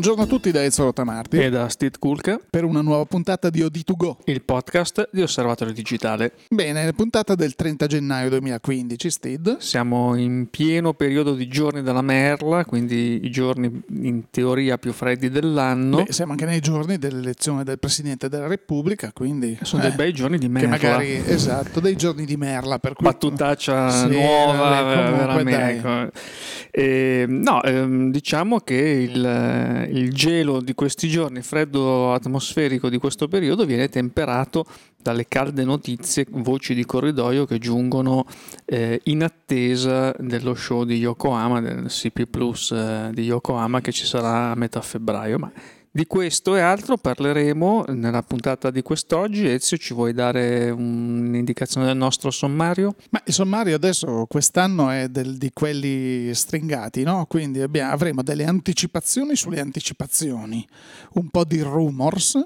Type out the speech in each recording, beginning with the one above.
Buongiorno a tutti da Ezio Rotamarti e da Steve Kulka per una nuova puntata di OD2Go, il podcast di Osservatorio Digitale. Bene, puntata del 30 gennaio 2015, Steve. Siamo in pieno periodo di giorni della merla, quindi i giorni in teoria più freddi dell'anno. Beh, siamo anche nei giorni dell'elezione del Presidente della Repubblica, quindi... Sono eh, dei bei giorni di merla. Che magari, esatto, dei giorni di merla. Per cui... Battutaccia sì, nuova, veramente. Ecco. E, no, ehm, diciamo che il il gelo di questi giorni, il freddo atmosferico di questo periodo viene temperato dalle calde notizie, voci di corridoio che giungono eh, in attesa dello show di Yokohama, del CP Plus eh, di Yokohama che ci sarà a metà febbraio. Ma di questo e altro parleremo nella puntata di quest'oggi. Ezio, ci vuoi dare un'indicazione del nostro sommario? Ma il sommario adesso quest'anno è del, di quelli stringati, no? quindi abbiamo, avremo delle anticipazioni sulle anticipazioni, un po' di rumors.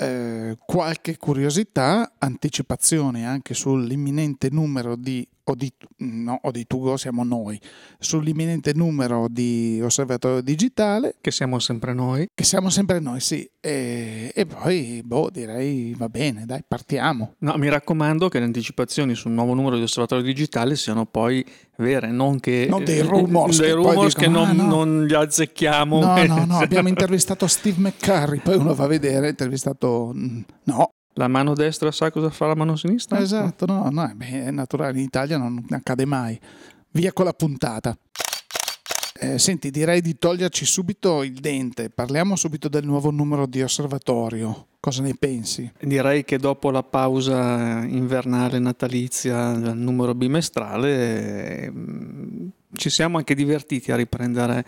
Eh, qualche curiosità, anticipazioni anche sull'imminente numero di o di, no, o di Tugo siamo noi, sull'imminente numero di osservatorio digitale. Che siamo sempre noi. Che siamo sempre noi, sì. E, e poi, boh, direi va bene, dai, partiamo. No, mi raccomando che le anticipazioni sul nuovo numero di osservatorio digitale siano poi vere, non che... Non dei rumors. Dei rumors che, dicono, che non, ah, no. non, li azzecchiamo. No, no, no, abbiamo intervistato Steve McCurry, poi uno va a vedere, intervistato... No, la mano destra sa cosa fa la mano sinistra? Esatto, no, no, è naturale, in Italia non accade mai. Via con la puntata. Eh, senti, direi di toglierci subito il dente. Parliamo subito del nuovo numero di osservatorio. Cosa ne pensi? Direi che dopo la pausa invernale natalizia del numero bimestrale eh, ci siamo anche divertiti a riprendere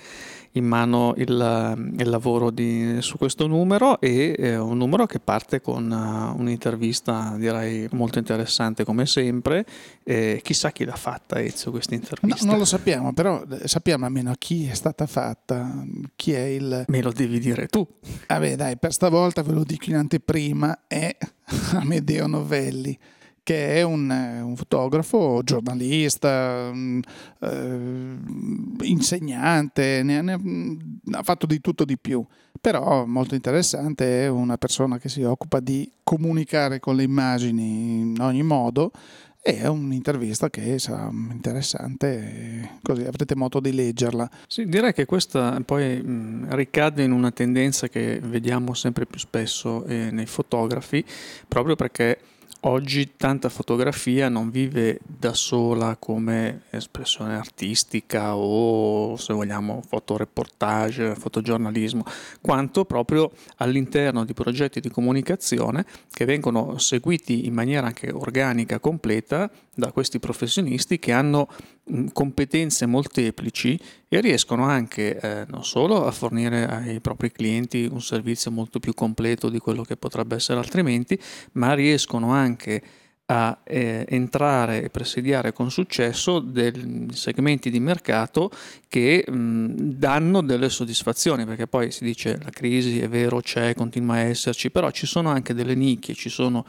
in mano il, il lavoro di, su questo numero e è un numero che parte con uh, un'intervista direi molto interessante come sempre e chissà chi l'ha fatta Ezio questa intervista. no, non lo sappiamo però eh, sappiamo almeno chi è stata fatta chi è il me lo devi dire tu. Vabbè dai per stavolta ve lo dico in anteprima è Amedeo Novelli che è un, eh, un fotografo, giornalista, eh, insegnante, ne, ne, mm, ha fatto di tutto di più, però molto interessante, è una persona che si occupa di comunicare con le immagini in ogni modo è un'intervista che sarà interessante, così avrete modo di leggerla. Sì, direi che questa poi mh, ricade in una tendenza che vediamo sempre più spesso eh, nei fotografi, proprio perché Oggi tanta fotografia non vive da sola come espressione artistica o se vogliamo fotoreportage, fotogiornalismo, quanto proprio all'interno di progetti di comunicazione che vengono seguiti in maniera anche organica, completa da questi professionisti che hanno competenze molteplici e riescono anche eh, non solo a fornire ai propri clienti un servizio molto più completo di quello che potrebbe essere altrimenti, ma riescono anche a eh, entrare e presidiare con successo dei segmenti di mercato che mh, danno delle soddisfazioni, perché poi si dice la crisi è vero, c'è, continua a esserci, però ci sono anche delle nicchie, ci sono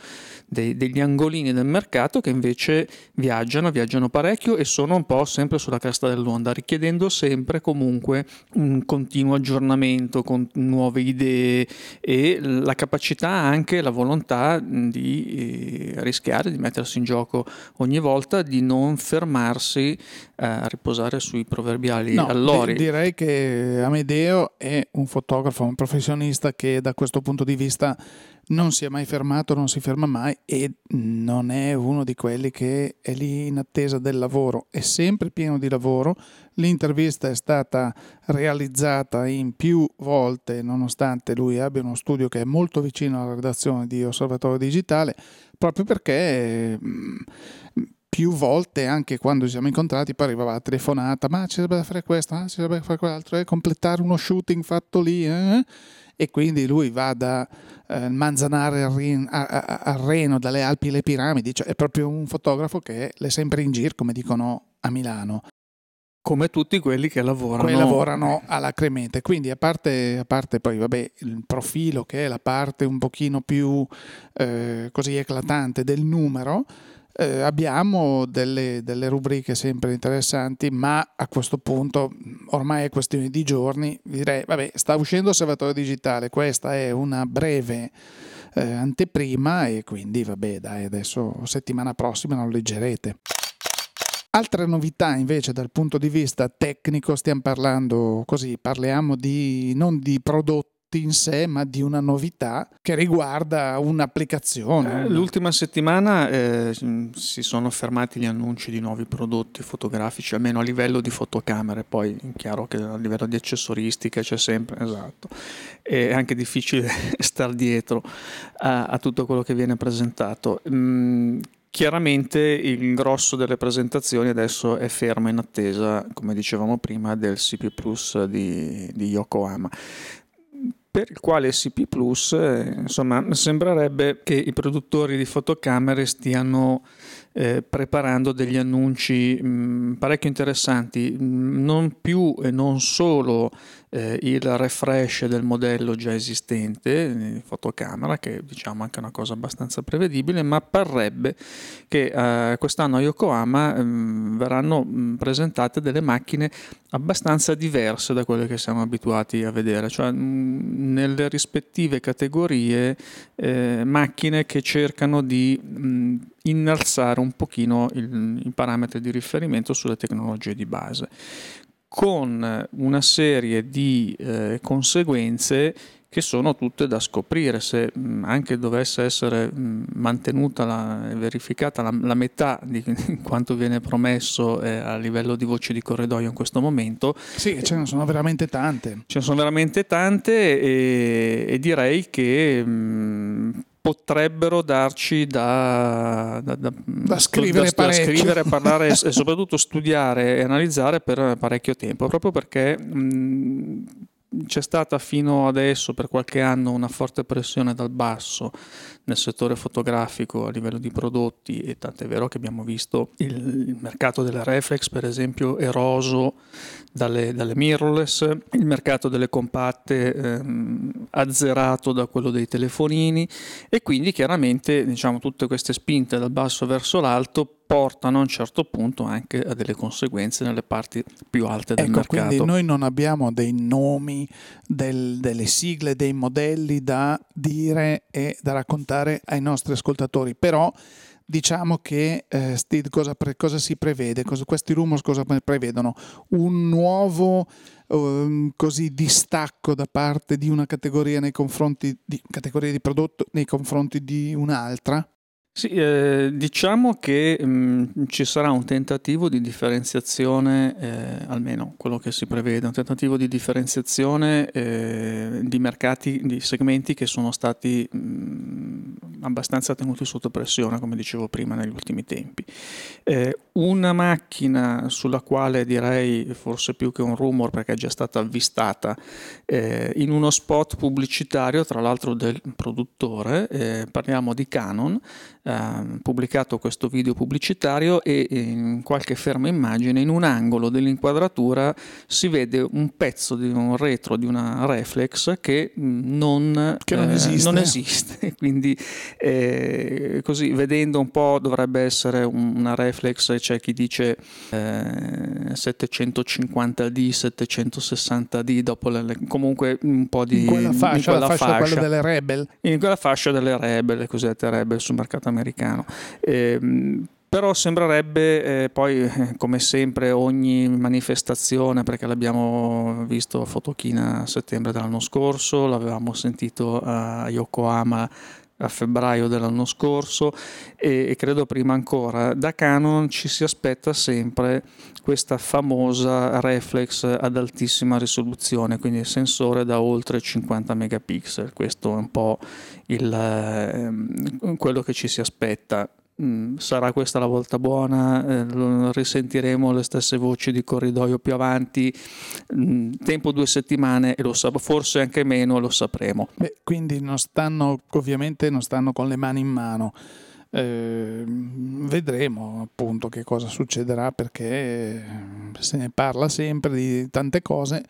dei, degli angolini del mercato che invece viaggiano, viaggiano parecchio e sono un po' sempre sulla cresta dell'onda, richiedendo sempre comunque un continuo aggiornamento con nuove idee e la capacità anche, la volontà di eh, rischiare di mettersi in gioco ogni volta, di non fermarsi eh, a riposare sui proverbiali no, allori. direi che Amedeo è un fotografo, un professionista che da questo punto di vista non si è mai fermato, non si ferma mai e non è uno di quelli che è lì in attesa del lavoro, è sempre pieno di lavoro. L'intervista è stata realizzata in più volte, nonostante lui abbia uno studio che è molto vicino alla redazione di Osservatorio Digitale, proprio perché mm, più volte, anche quando ci siamo incontrati, poi arrivava la telefonata, ma ci sarebbe da fare questo, ah, ci sarebbe da fare quell'altro, e completare uno shooting fatto lì. Eh? e quindi lui va da eh, Manzanare al, Rin, a, a, a, Reno, dalle Alpi alle piramidi, cioè è proprio un fotografo che è sempre in giro, come dicono a Milano. Come tutti quelli che lavorano. Quelli lavorano alla Cremente. Quindi a parte, a parte, poi vabbè, il profilo che è la parte un pochino più eh, così eclatante del numero, Eh, abbiamo delle, delle, rubriche sempre interessanti, ma a questo punto ormai è questione di giorni. Direi, vabbè, sta uscendo Osservatorio Digitale, questa è una breve eh, anteprima e quindi vabbè, dai, adesso settimana prossima lo leggerete. Altre novità invece dal punto di vista tecnico, stiamo parlando così, parliamo di, non di prodotti in sé, ma di una novità che riguarda un'applicazione. Eh, l'ultima settimana eh, si sono fermati gli annunci di nuovi prodotti fotografici, almeno a livello di fotocamere, poi è chiaro che a livello di accessoristica c'è sempre, esatto, è anche difficile star dietro a, a, tutto quello che viene presentato. Mm, Chiaramente il grosso delle presentazioni adesso è fermo in attesa, come dicevamo prima, del CP Plus di, di Yokohama per il quale CP Plus, eh, insomma, sembrerebbe che i produttori di fotocamere stiano eh, preparando degli annunci mh, mm, parecchio interessanti, mm, non più e non solo eh, il refresh del modello già esistente di fotocamera, che diciamo anche una cosa abbastanza prevedibile, ma parrebbe che eh, quest'anno a Yokohama mh, mm, verranno mh, presentate delle macchine abbastanza diverse da quelle che siamo abituati a vedere, cioè mh, nelle rispettive categorie eh, macchine che cercano di innalzare un pochino i parametri di riferimento sulle tecnologie di base con una serie di eh, conseguenze che sono tutte da scoprire. Se mh, mm, anche dovesse essere mh, mm, mantenuta e verificata la, la, metà di quanto viene promesso eh, a livello di voci di corridoio in questo momento. Sì, ce ne sono veramente tante. Ce ne sono veramente tante e, e direi che mh, mm, potrebbero darci da, da, da, da scrivere, da, scrivere parlare e soprattutto studiare e analizzare per parecchio tempo, proprio perché mh, c'è stata fino adesso per qualche anno una forte pressione dal basso nel settore fotografico a livello di prodotti e tant'è vero che abbiamo visto il, mercato delle reflex per esempio eroso dalle, dalle mirrorless, il mercato delle compatte ehm, azzerato da quello dei telefonini e quindi chiaramente diciamo, tutte queste spinte dal basso verso l'alto portano a un certo punto anche a delle conseguenze nelle parti più alte del ecco, mercato. Quindi noi non abbiamo dei nomi, del, delle sigle, dei modelli da dire e da raccontare ai nostri ascoltatori, però diciamo che eh, Steve, cosa, pre, cosa, si prevede? Cosa, questi rumors cosa prevedono? Un nuovo um, così, distacco da parte di una categoria nei confronti di, categoria di prodotto nei confronti di un'altra? Sì, eh, diciamo che mh, mm, ci sarà un tentativo di differenziazione, eh, almeno quello che si prevede, un tentativo di differenziazione eh, di mercati, di segmenti che sono stati mh, mm, abbastanza tenuti sotto pressione, come dicevo prima, negli ultimi tempi. Eh, una macchina sulla quale direi forse più che un rumor perché è già stata avvistata eh, in uno spot pubblicitario, tra l'altro del produttore, eh, parliamo di Canon, eh, pubblicato questo video pubblicitario e in qualche ferma immagine in un angolo dell'inquadratura si vede un pezzo di un retro di una reflex che non, che non eh, esiste. Non esiste. Quindi eh, così vedendo un po' dovrebbe essere una reflex, c'è chi dice 750D, eh, 760D, dopo le, comunque un po' di... In quella fascia, in quella fascia, fascia delle Rebel. In quella fascia delle Rebel, le cosiddette Rebel sul mercato americano. Eh, però sembrerebbe eh, poi come sempre ogni manifestazione perché l'abbiamo visto a Fotochina a settembre dell'anno scorso l'avevamo sentito a Yokohama a febbraio dell'anno scorso e, e, credo prima ancora. Da Canon ci si aspetta sempre questa famosa reflex ad altissima risoluzione quindi sensore da oltre 50 megapixel. Questo è un po' il, eh, quello che ci si aspetta Mm, sarà questa la volta buona, eh, risentiremo le stesse voci di corridoio più avanti, mm, tempo due settimane e lo sapremo, forse anche meno lo sapremo. Beh, quindi non stanno, ovviamente non stanno con le mani in mano. Eh, vedremo appunto che cosa succederà perché se ne parla sempre di tante cose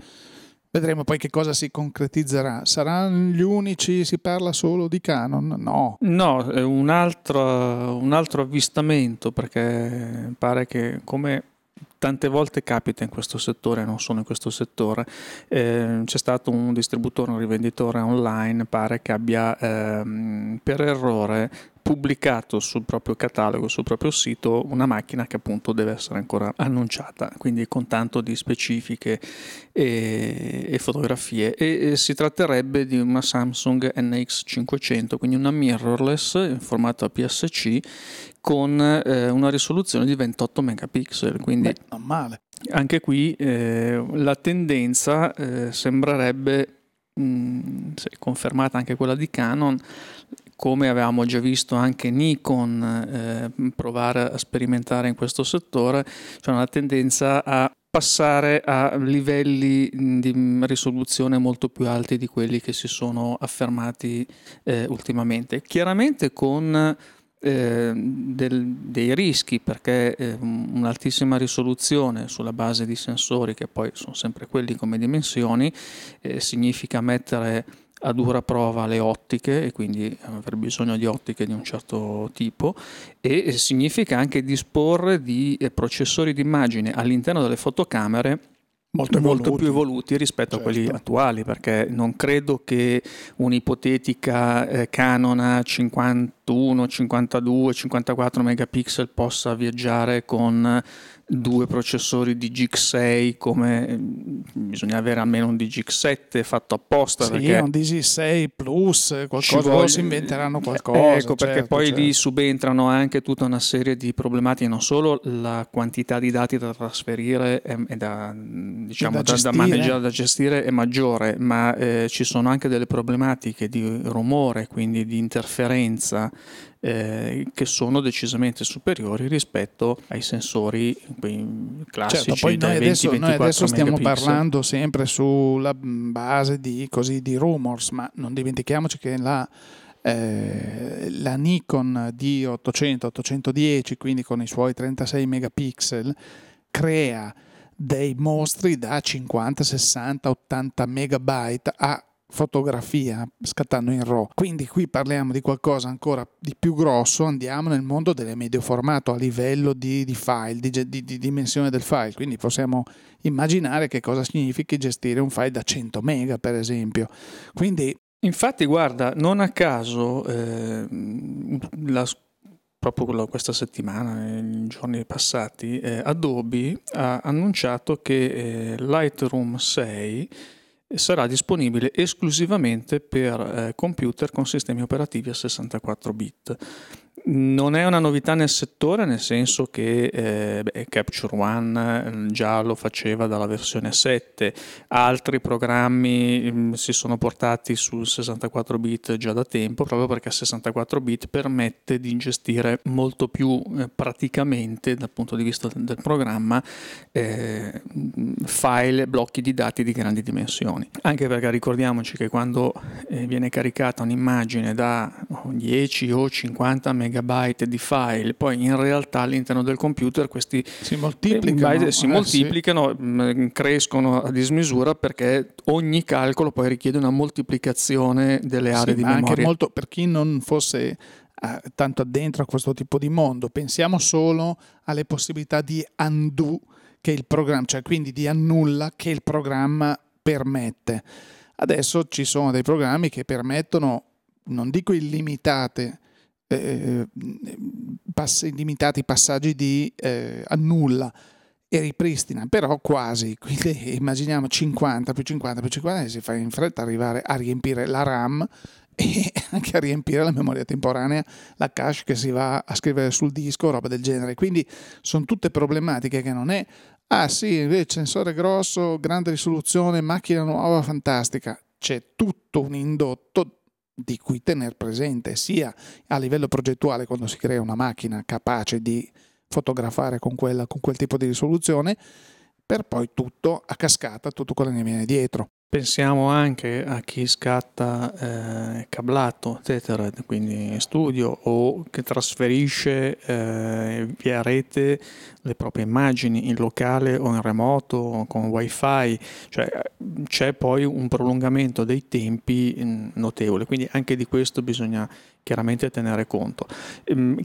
Vedremo poi che cosa si concretizzerà. Saranno gli unici, si parla solo di Canon? No. No, è un altro, un altro avvistamento perché pare che come tante volte capita in questo settore, non solo in questo settore, eh, c'è stato un distributore, un rivenditore online, pare che abbia ehm, per errore pubblicato sul proprio catalogo, sul proprio sito, una macchina che appunto deve essere ancora annunciata, quindi con tanto di specifiche e, e fotografie. E, e, si tratterebbe di una Samsung NX500, quindi una mirrorless in formato APS-C con eh, una risoluzione di 28 megapixel. Quindi Beh, non male. Anche qui eh, la tendenza eh, sembrerebbe, mh, mm, confermata anche quella di Canon, come avevamo già visto anche Nikon eh, provare a sperimentare in questo settore, c'è una tendenza a passare a livelli di risoluzione molto più alti di quelli che si sono affermati eh, ultimamente. Chiaramente con eh, del, dei rischi perché eh, un'altissima risoluzione sulla base di sensori che poi sono sempre quelli come dimensioni eh, significa mettere a dura prova le ottiche e quindi aver bisogno di ottiche di un certo tipo e significa anche disporre di eh, processori di immagine all'interno delle fotocamere molto, molto più evoluti rispetto certo. a quelli certo. attuali perché non credo che un'ipotetica eh, Canon a 51, 52, 54 megapixel possa viaggiare con due processori di DGX6 come mm, bisogna avere almeno un DGX7 fatto apposta sì, perché un DG6 Plus qualcosa voglia... si inventeranno qualcosa ecco perché certo, poi certo. lì subentrano anche tutta una serie di problematiche non solo la quantità di dati da trasferire e da, diciamo, da, da, maneggiare da gestire è maggiore ma eh, ci sono anche delle problematiche di rumore quindi di interferenza eh, che sono decisamente superiori rispetto ai sensori classici certo, poi noi adesso, noi adesso stiamo parlando sempre sulla base di, così, di rumors ma non dimentichiamoci che la eh, la Nikon D800-810, quindi con i suoi 36 megapixel, crea dei mostri da 50, 60, 80 megabyte a fotografia scattando in RAW. Quindi qui parliamo di qualcosa ancora di più grosso, andiamo nel mondo del medio formato a livello di, di file, di, di, di, dimensione del file, quindi possiamo immaginare che cosa significhi gestire un file da 100 mega per esempio. Quindi Infatti, guarda, non a caso eh, la, proprio questa settimana, nei giorni passati, eh, Adobe ha annunciato che eh, Lightroom 6 sarà disponibile esclusivamente per eh, computer con sistemi operativi a 64 bit. Non è una novità nel settore, nel senso che eh, beh, Capture One mm, già lo faceva dalla versione 7, altri programmi mh, mm, si sono portati sul 64 bit già da tempo, proprio perché 64 bit permette di gestire molto più eh, praticamente dal punto di vista del, del programma eh, file, blocchi di dati di grandi dimensioni. Anche perché ricordiamoci che quando eh, viene caricata un'immagine da 10 o 50 MB megabyte di file, poi in realtà all'interno del computer questi si moltiplicano, si eh, moltiplicano sì. Mm, crescono a dismisura perché ogni calcolo poi richiede una moltiplicazione delle aree sì, di memoria. Anche molto per chi non fosse eh, tanto addentro a questo tipo di mondo, pensiamo solo alle possibilità di undo che il programma, cioè quindi di annulla che il programma permette. Adesso ci sono dei programmi che permettono, non dico illimitate, eh, pass- limitati passaggi di eh, annulla e ripristina, però quasi, quindi immaginiamo 50 più 50 più 50 e si fa in fretta arrivare a riempire la RAM e anche a riempire la memoria temporanea, la cache che si va a scrivere sul disco, roba del genere. Quindi sono tutte problematiche che non è, ah sì, invece sensore grosso, grande risoluzione, macchina nuova, fantastica. C'è tutto un indotto di cui tenere presente sia a livello progettuale quando si crea una macchina capace di fotografare con, quella, con quel tipo di risoluzione, per poi tutto a cascata, tutto quello che ne viene dietro. Pensiamo anche a chi scatta eh, cablato, Tethernet, quindi in studio, o che trasferisce eh, via rete le proprie immagini in locale o in remoto con wifi, cioè c'è poi un prolungamento dei tempi mm, notevole, quindi anche di questo bisogna chiaramente tenere conto. Ehm,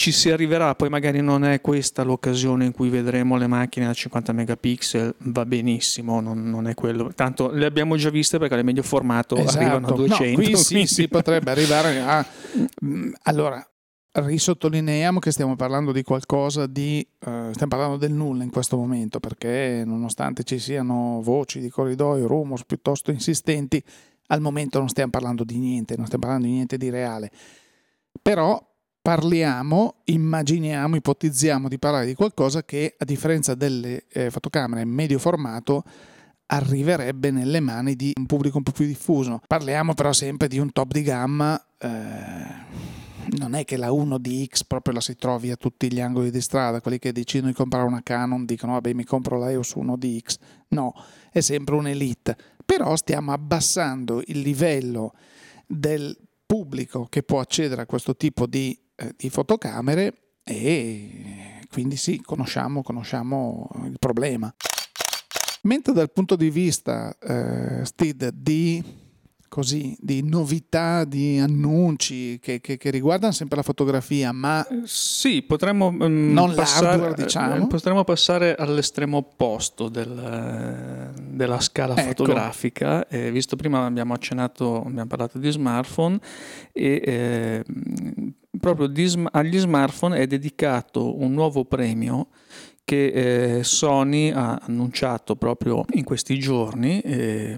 ci si arriverà, poi magari non è questa l'occasione in cui vedremo le macchine da 50 megapixel, va benissimo, non, non è quello. Tanto le abbiamo già viste perché le medio formato esatto. arrivano a 200. No, qui sì, si potrebbe arrivare a... Mm, allora, risottolineiamo che stiamo parlando di qualcosa di... Uh, stiamo parlando del nulla in questo momento perché nonostante ci siano voci di corridoio, rumors piuttosto insistenti, al momento non stiamo parlando di niente, non stiamo parlando di niente di reale. Però parliamo, immaginiamo, ipotizziamo di parlare di qualcosa che a differenza delle eh, fotocamere medio formato arriverebbe nelle mani di un pubblico un po' più diffuso. Parliamo però sempre di un top di gamma. Eh, non è che la 1DX proprio la si trovi a tutti gli angoli di strada, quelli che decidono di comprare una Canon dicono vabbè mi compro la EOS 1DX, no, è sempre un'elite, però stiamo abbassando il livello del pubblico che può accedere a questo tipo di di fotocamere e quindi sì, conosciamo, conosciamo il problema. Mentre dal punto di vista, eh, Steve, di così, di novità, di annunci che, che, che, riguardano sempre la fotografia, ma eh, sì, potremmo um, non passare, diciamo. Eh, potremmo passare all'estremo opposto del, della scala ecco. fotografica. Eh, visto prima abbiamo accennato, abbiamo parlato di smartphone e eh, proprio agli smartphone è dedicato un nuovo premio che eh, Sony ha annunciato proprio in questi giorni eh,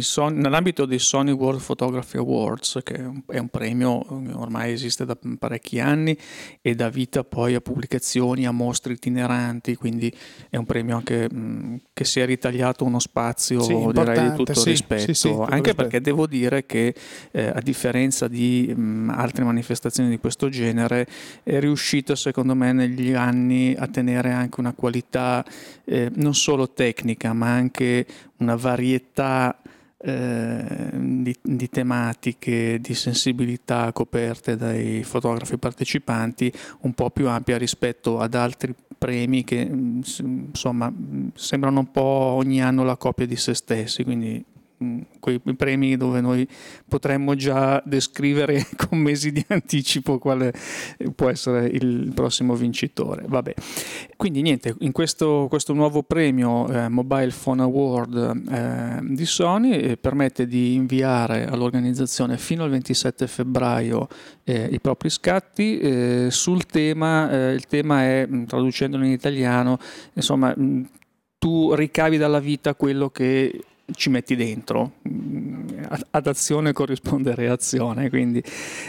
Sony, nell'ambito dei Sony World Photography Awards, che è un premio che ormai esiste da parecchi anni e dà vita poi a pubblicazioni, a mostre itineranti, quindi è un premio anche mh, che si è ritagliato uno spazio sì, direi di tutto sì, rispetto, sì, anche rispetto. perché devo dire che eh, a differenza di mh, altre manifestazioni di questo genere è riuscito secondo me negli anni a tenere dare anche una qualità eh, non solo tecnica, ma anche una varietà eh, di, di, tematiche, di sensibilità coperte dai fotografi partecipanti un po' più ampia rispetto ad altri premi che insomma sembrano un po' ogni anno la copia di se stessi, quindi Mm, quei premi dove noi potremmo già descrivere con mesi di anticipo quale può essere il prossimo vincitore. Vabbè. Quindi niente, in questo, questo nuovo premio eh, Mobile Phone Award eh, di Sony eh, permette di inviare all'organizzazione fino al 27 febbraio eh, i propri scatti eh, sul tema, eh, il tema è, mm, traducendolo in italiano, insomma, mm, tu ricavi dalla vita quello che ci metti dentro, ad azione corrisponde reazione, quindi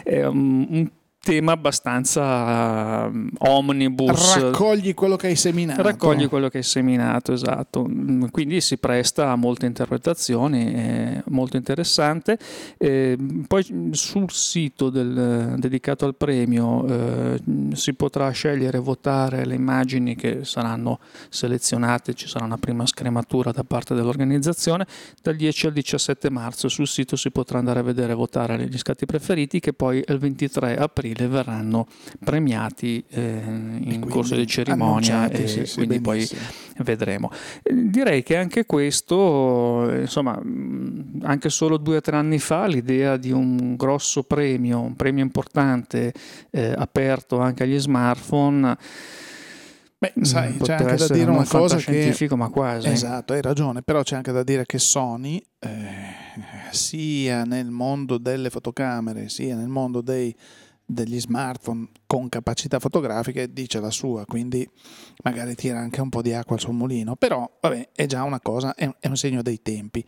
è un, un tema abbastanza um, omnibus. Raccogli quello che hai seminato. Raccogli quello che hai seminato, esatto. Mm, quindi si presta a molte interpretazioni, è molto interessante. E poi sul sito del, dedicato al premio eh, si potrà scegliere e votare le immagini che saranno selezionate, ci sarà una prima scrematura da parte dell'organizzazione. Dal 10 al 17 marzo sul sito si potrà andare a vedere e votare gli scatti preferiti che poi il 23 aprile aprile verranno premiati eh, in corso di cerimonia e sì, sì, quindi benissimo. poi vedremo. Direi che anche questo, insomma, anche solo due o tre anni fa l'idea di un grosso premio, un premio importante eh, aperto anche agli smartphone Beh, sai, c'è anche da dire una cosa che... ma quasi. Esatto, hai ragione, però c'è anche da dire che Sony, eh, sia nel mondo delle fotocamere, sia nel mondo dei degli smartphone con capacità fotografiche dice la sua, quindi magari tira anche un po' di acqua al suo mulino, però vabbè, è già una cosa, è un segno dei tempi.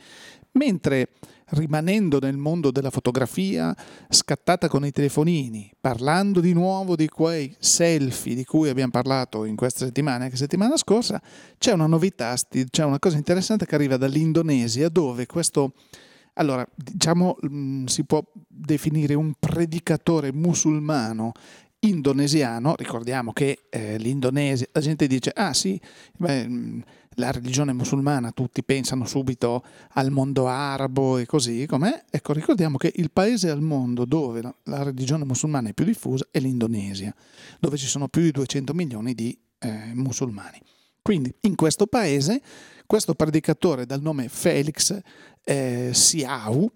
Mentre rimanendo nel mondo della fotografia, scattata con i telefonini, parlando di nuovo di quei selfie di cui abbiamo parlato in queste settimane, anche settimana scorsa, c'è una novità, c'è una cosa interessante che arriva dall'Indonesia dove questo allora, diciamo, mm, si può definire un predicatore musulmano indonesiano, ricordiamo che eh, l'Indonesia, la gente dice, ah sì, beh, mm, la religione musulmana, tutti pensano subito al mondo arabo e così, com'è? Ecco, ricordiamo che il paese al mondo dove la, religione musulmana è più diffusa è l'Indonesia, dove ci sono più di 200 milioni di eh, musulmani. Quindi in questo paese questo predicatore dal nome Felix eh, Siau,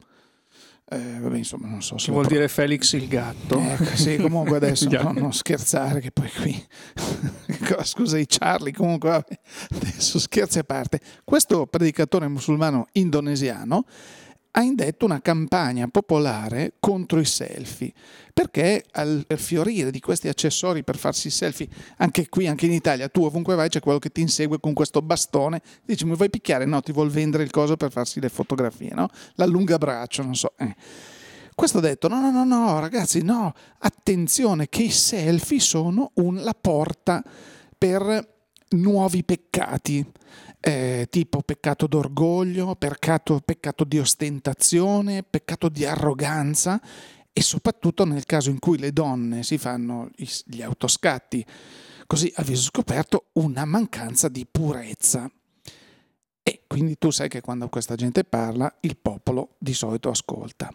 eh, vabbè, insomma, non so se vuol pro... dire Felix il gatto. Ecco, sì, comunque adesso no, non scherzare, che poi qui. Scusa, i Charlie, comunque, vabbè, adesso scherzi a parte. Questo predicatore musulmano indonesiano ha indetto una campagna popolare contro i selfie, perché al fiorire di questi accessori per farsi selfie, anche qui, anche in Italia, tu ovunque vai c'è quello che ti insegue con questo bastone, dici mi vuoi picchiare? No, ti vuol vendere il coso per farsi le fotografie, no? L'allungabraccio, non so. Eh. Questo ha detto no, no, no, no, ragazzi, no, attenzione che i selfie sono un, la porta per nuovi peccati eh, tipo peccato d'orgoglio, peccato, peccato di ostentazione, peccato di arroganza e soprattutto nel caso in cui le donne si fanno gli autoscatti così a viso scoperto una mancanza di purezza. E quindi tu sai che quando questa gente parla il popolo di solito ascolta.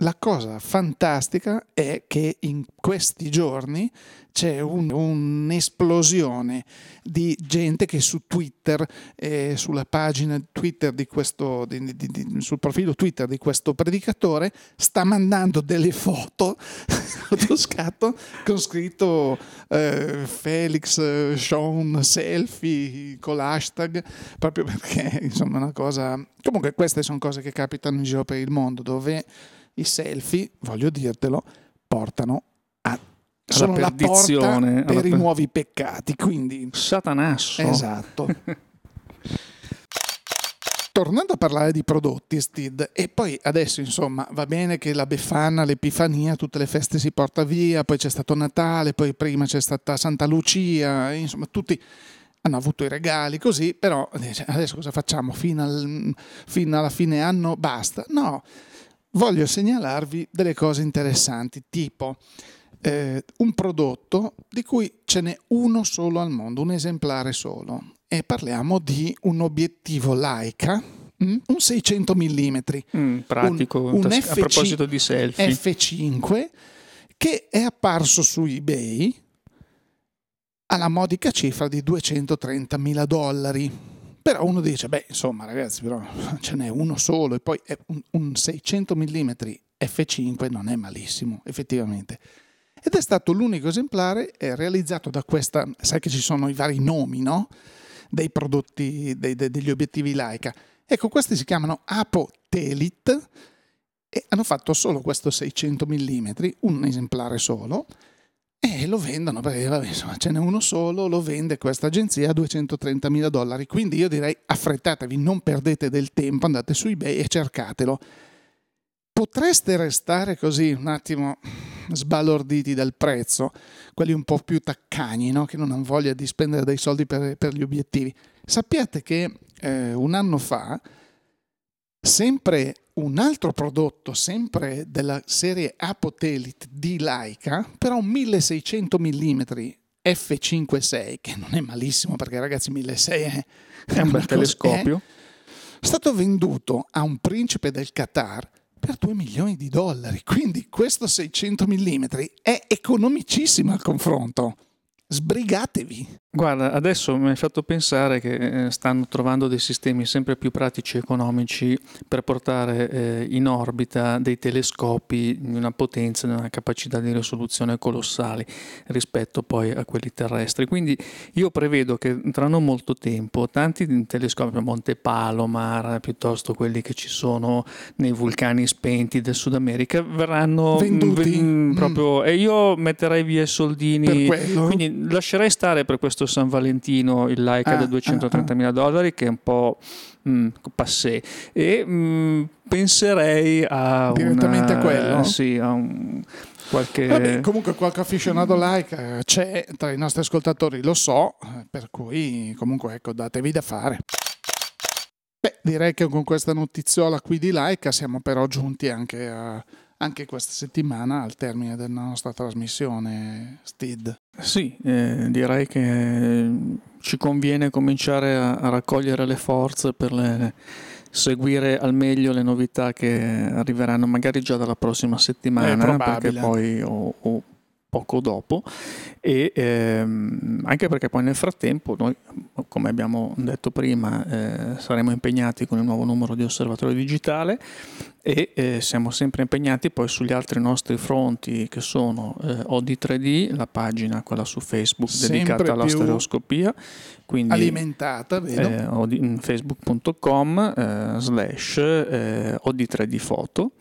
La cosa fantastica è che in questi giorni c'è un, un'esplosione di gente che su Twitter, eh, sulla pagina Twitter di questo, di, di, di, sul profilo Twitter di questo predicatore, sta mandando delle foto, fotoscatto, con scritto eh, Felix eh, Sean selfie con l'hashtag, proprio perché insomma è una cosa... Comunque queste sono cose che capitano in giro per il mondo dove i selfie, voglio dirtelo, portano a sono la porta per per... i nuovi peccati, quindi satanasso. Esatto. Tornando a parlare di prodotti, Stid, e poi adesso insomma va bene che la Befana, l'Epifania, tutte le feste si porta via, poi c'è stato Natale, poi prima c'è stata Santa Lucia, insomma tutti hanno avuto i regali così, però adesso cosa facciamo? Fino, al, fino alla fine anno basta? No, voglio segnalarvi delle cose interessanti, tipo eh, un prodotto di cui ce n'è uno solo al mondo, un esemplare solo. E parliamo di un obiettivo Leica, mm? un 600 mm. Mm, pratico, un, un FC, a proposito di selfie. F5 che è apparso su eBay alla modica cifra di 230 mila dollari però uno dice, beh, insomma, ragazzi, però ce n'è uno solo e poi un, un 600 mm F5 non è malissimo, effettivamente. Ed è stato l'unico esemplare realizzato da questa, sai che ci sono i vari nomi, no? Dei prodotti, dei, dei, degli obiettivi Leica. Ecco, questi si chiamano Apo Telit e hanno fatto solo questo 600 mm, un esemplare solo, e lo vendono perché vabbè, insomma, ce n'è uno solo, lo vende questa agenzia a 230 mila dollari. Quindi io direi affrettatevi, non perdete del tempo, andate su eBay e cercatelo. Potreste restare così un attimo sbalorditi dal prezzo, quelli un po' più taccagni, no? che non hanno voglia di spendere dei soldi per, per gli obiettivi. Sappiate che eh, un anno fa sempre un altro prodotto, sempre della serie Apotelit di Leica, però un 1600 mm f5.6, che non è malissimo perché ragazzi 1600 è, è un bel telescopio, è stato venduto a un principe del Qatar per 2 milioni di dollari, quindi questo 600 mm è economicissimo al confronto. Sbrigatevi. Guarda, adesso mi hai fatto pensare che eh, stanno trovando dei sistemi sempre più pratici e economici per portare eh, in orbita dei telescopi di una potenza, di una capacità di risoluzione colossali rispetto poi a quelli terrestri. Quindi io prevedo che tra non molto tempo tanti telescopi a Monte Palomar, piuttosto quelli che ci sono nei vulcani spenti del Sud America, verranno venduti v- proprio mm. e io metterei via i soldini. Quindi lascerei stare per questo San Valentino il like ah, da 230 mila ah, ah. dollari che è un po' mm, passé e mm, penserei a direttamente una, a quello sì, a un Qualche... Vabbè, comunque qualche afficionato like eh, c'è tra i nostri ascoltatori, lo so, eh, per cui comunque ecco, datevi da fare. Beh, direi che con questa notiziola qui di Laika siamo però giunti anche a, anche questa settimana al termine della nostra trasmissione STID. Sì, eh, direi che ci conviene cominciare a, a raccogliere le forze per le, seguire al meglio le novità che arriveranno magari già dalla prossima settimana, perché poi ho, ho poco dopo. E ehm, anche perché poi nel frattempo noi come abbiamo detto prima eh, saremo impegnati con il nuovo numero di osservatorio digitale e eh, siamo sempre impegnati poi sugli altri nostri fronti che sono eh, OD3D, la pagina quella su Facebook sempre dedicata alla stereoscopia, quindi alimentata, vedo. Eh, facebook.com eh, slash eh, OD3D foto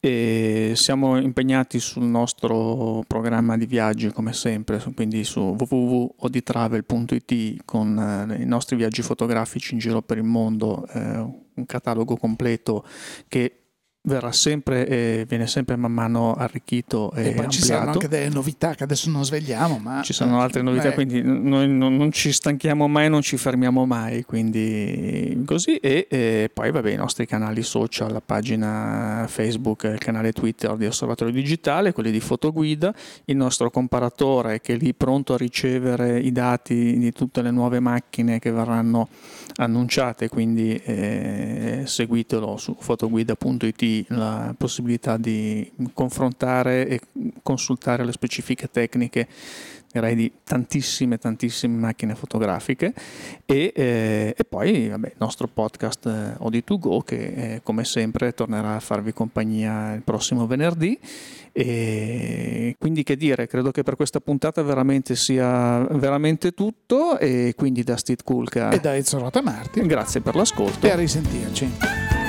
e siamo impegnati sul nostro programma di viaggi come sempre, quindi su www.odtravel.it con eh, i nostri viaggi fotografici in giro per il mondo, un catalogo completo che verrà sempre e viene sempre man mano arricchito e, e poi ampliato. ci saranno anche delle novità che adesso non svegliamo ma ci sono altre novità beh. quindi noi non, non, ci stanchiamo mai non ci fermiamo mai quindi così e, e, poi vabbè i nostri canali social la pagina Facebook il canale Twitter di Osservatorio Digitale quelli di Fotoguida il nostro comparatore che è lì pronto a ricevere i dati di tutte le nuove macchine che verranno annunciate quindi eh, seguitelo su fotoguida.it la possibilità di confrontare e consultare le specifiche tecniche direi di tantissime tantissime macchine fotografiche. E, eh, e poi vabbè, il nostro podcast eh, Odi2Go che eh, come sempre tornerà a farvi compagnia il prossimo venerdì. E quindi che dire credo che per questa puntata veramente sia veramente tutto. E quindi da Steve Kulka e da Ezio Martin. Grazie per l'ascolto. E a risentirci